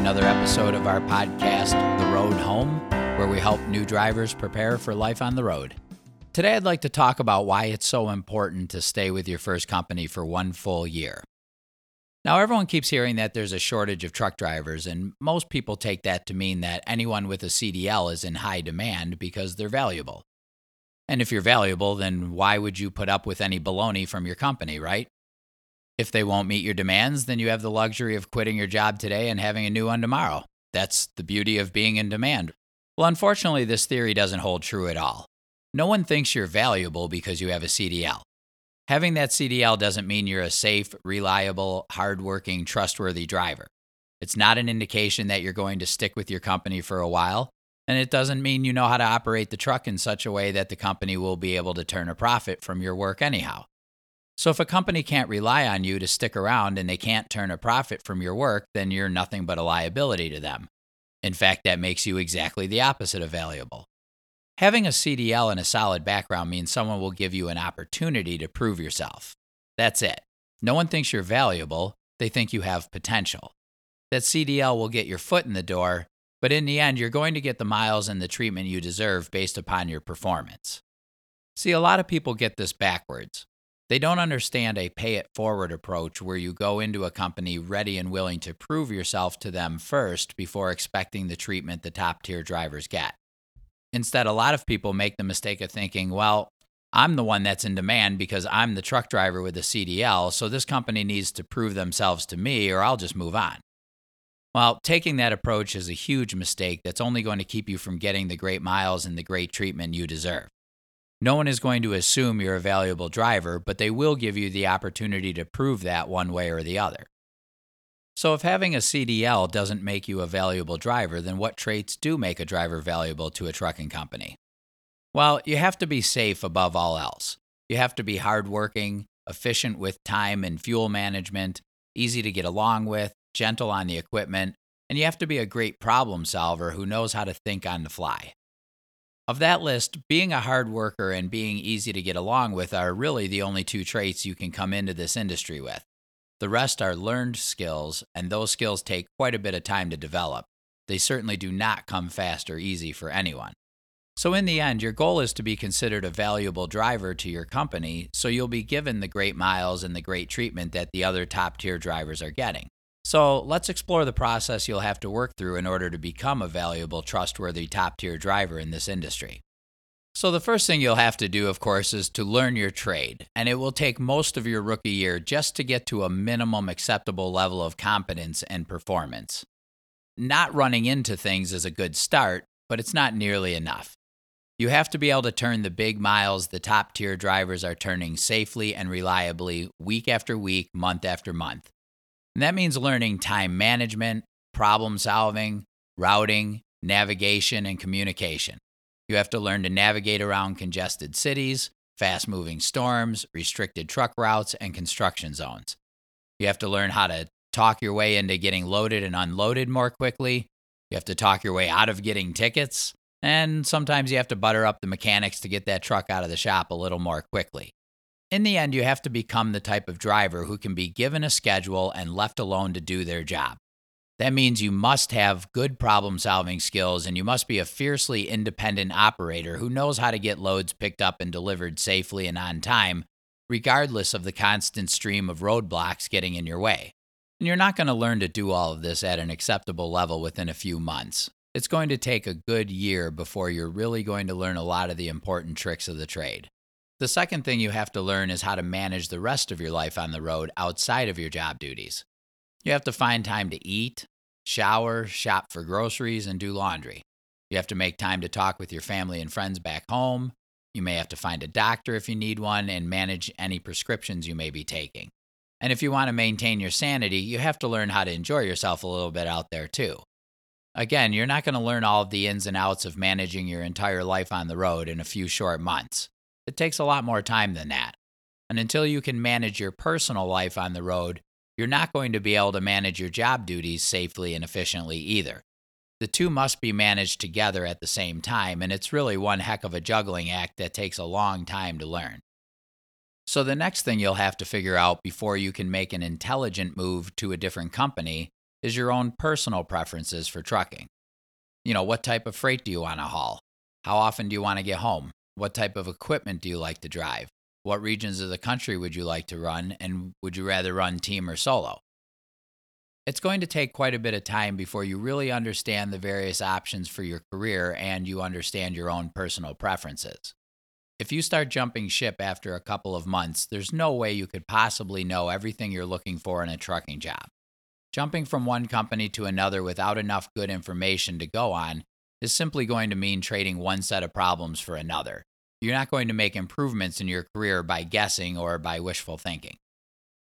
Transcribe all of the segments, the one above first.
another episode of our podcast, The Road Home, where we help new drivers prepare for life on the road. Today, I'd like to talk about why it's so important to stay with your first company for one full year. Now, everyone keeps hearing that there's a shortage of truck drivers, and most people take that to mean that anyone with a CDL is in high demand because they're valuable. And if you're valuable, then why would you put up with any baloney from your company, right? If they won't meet your demands, then you have the luxury of quitting your job today and having a new one tomorrow. That's the beauty of being in demand. Well, unfortunately, this theory doesn't hold true at all. No one thinks you're valuable because you have a CDL. Having that CDL doesn't mean you're a safe, reliable, hardworking, trustworthy driver. It's not an indication that you're going to stick with your company for a while, and it doesn't mean you know how to operate the truck in such a way that the company will be able to turn a profit from your work anyhow. So if a company can't rely on you to stick around and they can't turn a profit from your work, then you're nothing but a liability to them. In fact, that makes you exactly the opposite of valuable. Having a CDL and a solid background means someone will give you an opportunity to prove yourself. That's it. No one thinks you're valuable, they think you have potential. That CDL will get your foot in the door, but in the end, you're going to get the miles and the treatment you deserve based upon your performance. See, a lot of people get this backwards. They don't understand a pay it forward approach where you go into a company ready and willing to prove yourself to them first before expecting the treatment the top tier drivers get. Instead, a lot of people make the mistake of thinking, well, I'm the one that's in demand because I'm the truck driver with a CDL, so this company needs to prove themselves to me or I'll just move on. Well, taking that approach is a huge mistake that's only going to keep you from getting the great miles and the great treatment you deserve. No one is going to assume you're a valuable driver, but they will give you the opportunity to prove that one way or the other. So, if having a CDL doesn't make you a valuable driver, then what traits do make a driver valuable to a trucking company? Well, you have to be safe above all else. You have to be hardworking, efficient with time and fuel management, easy to get along with, gentle on the equipment, and you have to be a great problem solver who knows how to think on the fly. Of that list, being a hard worker and being easy to get along with are really the only two traits you can come into this industry with. The rest are learned skills, and those skills take quite a bit of time to develop. They certainly do not come fast or easy for anyone. So, in the end, your goal is to be considered a valuable driver to your company, so you'll be given the great miles and the great treatment that the other top tier drivers are getting. So let's explore the process you'll have to work through in order to become a valuable, trustworthy, top tier driver in this industry. So, the first thing you'll have to do, of course, is to learn your trade, and it will take most of your rookie year just to get to a minimum acceptable level of competence and performance. Not running into things is a good start, but it's not nearly enough. You have to be able to turn the big miles the top tier drivers are turning safely and reliably week after week, month after month. And that means learning time management, problem solving, routing, navigation, and communication. You have to learn to navigate around congested cities, fast moving storms, restricted truck routes, and construction zones. You have to learn how to talk your way into getting loaded and unloaded more quickly. You have to talk your way out of getting tickets. And sometimes you have to butter up the mechanics to get that truck out of the shop a little more quickly. In the end, you have to become the type of driver who can be given a schedule and left alone to do their job. That means you must have good problem solving skills and you must be a fiercely independent operator who knows how to get loads picked up and delivered safely and on time, regardless of the constant stream of roadblocks getting in your way. And you're not going to learn to do all of this at an acceptable level within a few months. It's going to take a good year before you're really going to learn a lot of the important tricks of the trade. The second thing you have to learn is how to manage the rest of your life on the road outside of your job duties. You have to find time to eat, shower, shop for groceries, and do laundry. You have to make time to talk with your family and friends back home. You may have to find a doctor if you need one and manage any prescriptions you may be taking. And if you want to maintain your sanity, you have to learn how to enjoy yourself a little bit out there too. Again, you're not going to learn all of the ins and outs of managing your entire life on the road in a few short months. It takes a lot more time than that. And until you can manage your personal life on the road, you're not going to be able to manage your job duties safely and efficiently either. The two must be managed together at the same time, and it's really one heck of a juggling act that takes a long time to learn. So, the next thing you'll have to figure out before you can make an intelligent move to a different company is your own personal preferences for trucking. You know, what type of freight do you want to haul? How often do you want to get home? What type of equipment do you like to drive? What regions of the country would you like to run? And would you rather run team or solo? It's going to take quite a bit of time before you really understand the various options for your career and you understand your own personal preferences. If you start jumping ship after a couple of months, there's no way you could possibly know everything you're looking for in a trucking job. Jumping from one company to another without enough good information to go on is simply going to mean trading one set of problems for another. You're not going to make improvements in your career by guessing or by wishful thinking.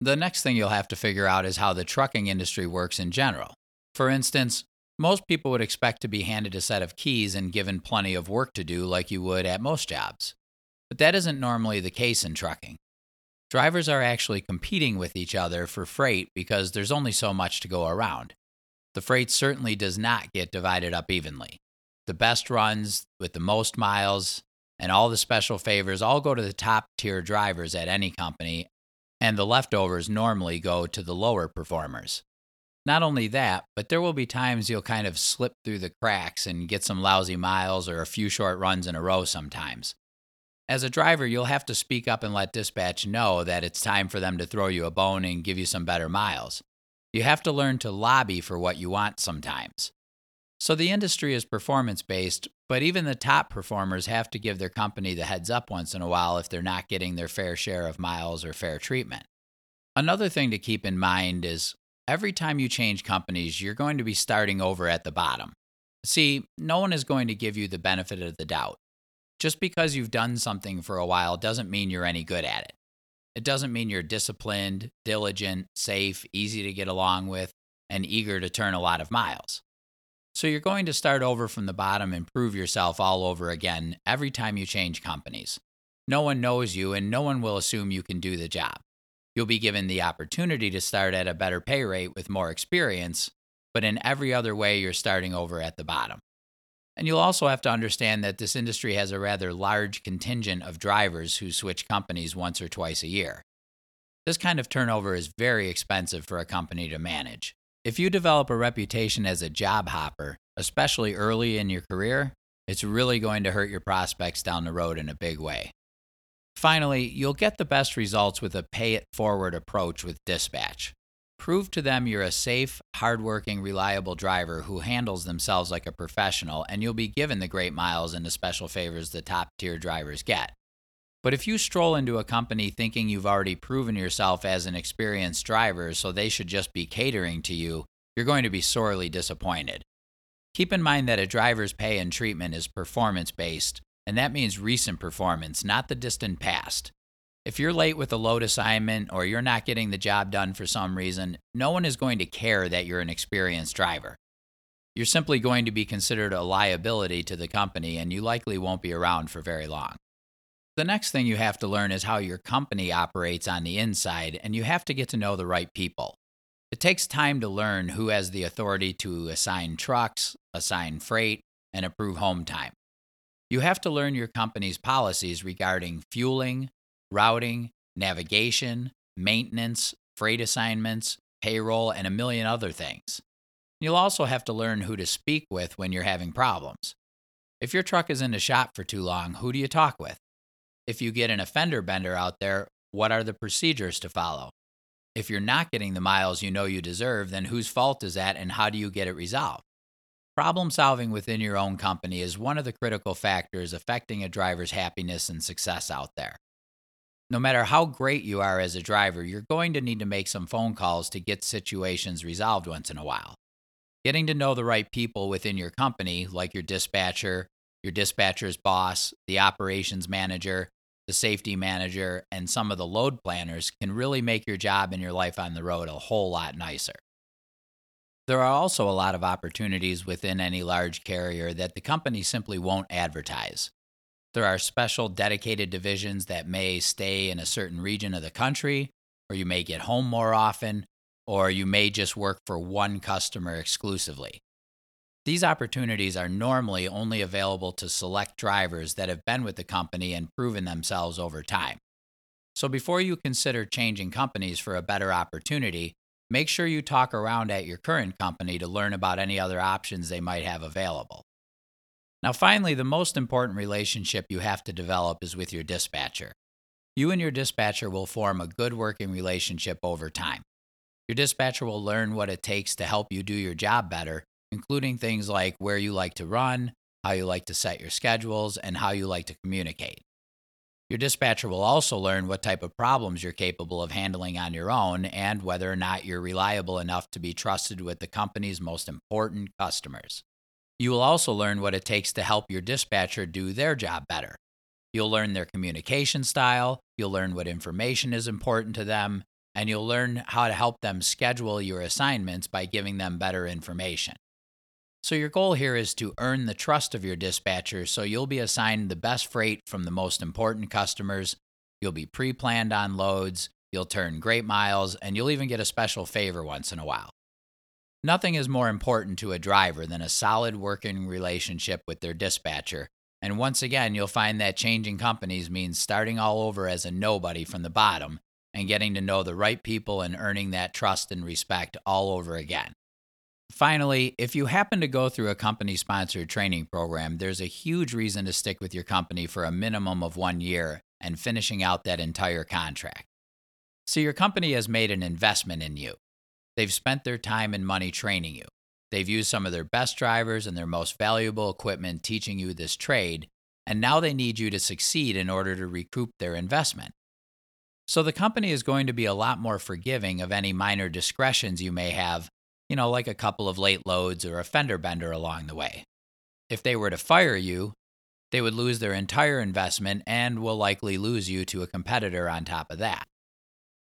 The next thing you'll have to figure out is how the trucking industry works in general. For instance, most people would expect to be handed a set of keys and given plenty of work to do like you would at most jobs. But that isn't normally the case in trucking. Drivers are actually competing with each other for freight because there's only so much to go around. The freight certainly does not get divided up evenly. The best runs with the most miles and all the special favors all go to the top tier drivers at any company, and the leftovers normally go to the lower performers. Not only that, but there will be times you'll kind of slip through the cracks and get some lousy miles or a few short runs in a row sometimes. As a driver, you'll have to speak up and let dispatch know that it's time for them to throw you a bone and give you some better miles. You have to learn to lobby for what you want sometimes. So the industry is performance based, but even the top performers have to give their company the heads up once in a while if they're not getting their fair share of miles or fair treatment. Another thing to keep in mind is every time you change companies, you're going to be starting over at the bottom. See, no one is going to give you the benefit of the doubt. Just because you've done something for a while doesn't mean you're any good at it. It doesn't mean you're disciplined, diligent, safe, easy to get along with, and eager to turn a lot of miles. So you're going to start over from the bottom and prove yourself all over again every time you change companies. No one knows you, and no one will assume you can do the job. You'll be given the opportunity to start at a better pay rate with more experience, but in every other way, you're starting over at the bottom. And you'll also have to understand that this industry has a rather large contingent of drivers who switch companies once or twice a year. This kind of turnover is very expensive for a company to manage. If you develop a reputation as a job hopper, especially early in your career, it's really going to hurt your prospects down the road in a big way. Finally, you'll get the best results with a pay it forward approach with dispatch. Prove to them you're a safe, hardworking, reliable driver who handles themselves like a professional, and you'll be given the great miles and the special favors the top tier drivers get. But if you stroll into a company thinking you've already proven yourself as an experienced driver, so they should just be catering to you, you're going to be sorely disappointed. Keep in mind that a driver's pay and treatment is performance based, and that means recent performance, not the distant past. If you're late with a load assignment or you're not getting the job done for some reason, no one is going to care that you're an experienced driver. You're simply going to be considered a liability to the company and you likely won't be around for very long. The next thing you have to learn is how your company operates on the inside, and you have to get to know the right people. It takes time to learn who has the authority to assign trucks, assign freight, and approve home time. You have to learn your company's policies regarding fueling, routing, navigation, maintenance, freight assignments, payroll, and a million other things. You'll also have to learn who to speak with when you're having problems. If your truck is in the shop for too long, who do you talk with? If you get an offender bender out there, what are the procedures to follow? If you're not getting the miles you know you deserve, then whose fault is that and how do you get it resolved? Problem solving within your own company is one of the critical factors affecting a driver's happiness and success out there no matter how great you are as a driver, you're going to need to make some phone calls to get situations resolved once in a while. Getting to know the right people within your company, like your dispatcher, your dispatcher's boss, the operations manager, the safety manager, and some of the load planners can really make your job and your life on the road a whole lot nicer. There are also a lot of opportunities within any large carrier that the company simply won't advertise. There are special dedicated divisions that may stay in a certain region of the country, or you may get home more often, or you may just work for one customer exclusively. These opportunities are normally only available to select drivers that have been with the company and proven themselves over time. So before you consider changing companies for a better opportunity, make sure you talk around at your current company to learn about any other options they might have available. Now, finally, the most important relationship you have to develop is with your dispatcher. You and your dispatcher will form a good working relationship over time. Your dispatcher will learn what it takes to help you do your job better, including things like where you like to run, how you like to set your schedules, and how you like to communicate. Your dispatcher will also learn what type of problems you're capable of handling on your own and whether or not you're reliable enough to be trusted with the company's most important customers. You will also learn what it takes to help your dispatcher do their job better. You'll learn their communication style, you'll learn what information is important to them, and you'll learn how to help them schedule your assignments by giving them better information. So, your goal here is to earn the trust of your dispatcher so you'll be assigned the best freight from the most important customers. You'll be pre planned on loads, you'll turn great miles, and you'll even get a special favor once in a while. Nothing is more important to a driver than a solid working relationship with their dispatcher. And once again, you'll find that changing companies means starting all over as a nobody from the bottom and getting to know the right people and earning that trust and respect all over again. Finally, if you happen to go through a company sponsored training program, there's a huge reason to stick with your company for a minimum of one year and finishing out that entire contract. So, your company has made an investment in you. They've spent their time and money training you. They've used some of their best drivers and their most valuable equipment teaching you this trade, and now they need you to succeed in order to recoup their investment. So, the company is going to be a lot more forgiving of any minor discretions you may have you know, like a couple of late loads or a fender bender along the way. If they were to fire you, they would lose their entire investment and will likely lose you to a competitor on top of that.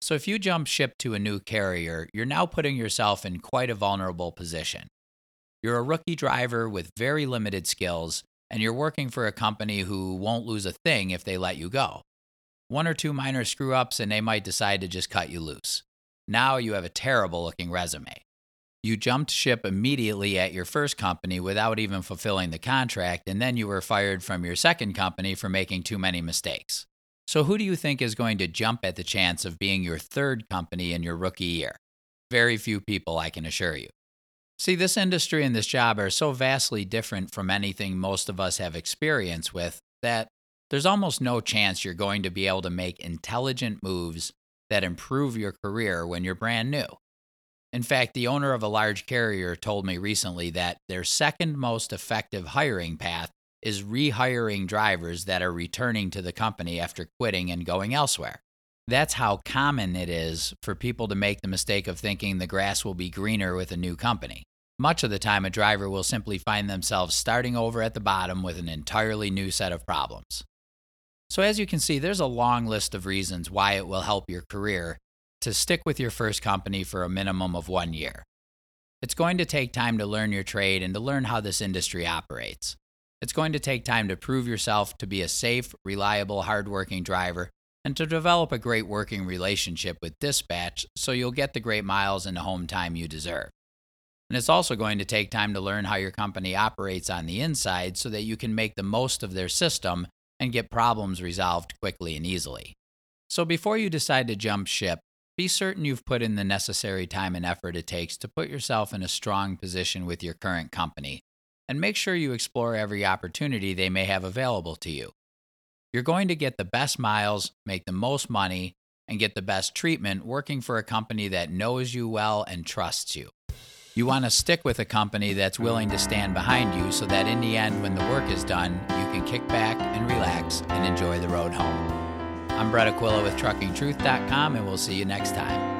So if you jump ship to a new carrier, you're now putting yourself in quite a vulnerable position. You're a rookie driver with very limited skills, and you're working for a company who won't lose a thing if they let you go. One or two minor screw ups, and they might decide to just cut you loose. Now you have a terrible looking resume. You jumped ship immediately at your first company without even fulfilling the contract, and then you were fired from your second company for making too many mistakes. So, who do you think is going to jump at the chance of being your third company in your rookie year? Very few people, I can assure you. See, this industry and this job are so vastly different from anything most of us have experience with that there's almost no chance you're going to be able to make intelligent moves that improve your career when you're brand new. In fact, the owner of a large carrier told me recently that their second most effective hiring path is rehiring drivers that are returning to the company after quitting and going elsewhere. That's how common it is for people to make the mistake of thinking the grass will be greener with a new company. Much of the time, a driver will simply find themselves starting over at the bottom with an entirely new set of problems. So, as you can see, there's a long list of reasons why it will help your career to stick with your first company for a minimum of one year. It's going to take time to learn your trade and to learn how this industry operates. It's going to take time to prove yourself to be a safe, reliable, hardworking driver and to develop a great working relationship with dispatch so you'll get the great miles and the home time you deserve. And it's also going to take time to learn how your company operates on the inside so that you can make the most of their system and get problems resolved quickly and easily. So before you decide to jump ship, be certain you've put in the necessary time and effort it takes to put yourself in a strong position with your current company, and make sure you explore every opportunity they may have available to you. You're going to get the best miles, make the most money, and get the best treatment working for a company that knows you well and trusts you. You want to stick with a company that's willing to stand behind you so that in the end, when the work is done, you can kick back and relax and enjoy the road home. I'm Brett Aquila with TruckingTruth.com, and we'll see you next time.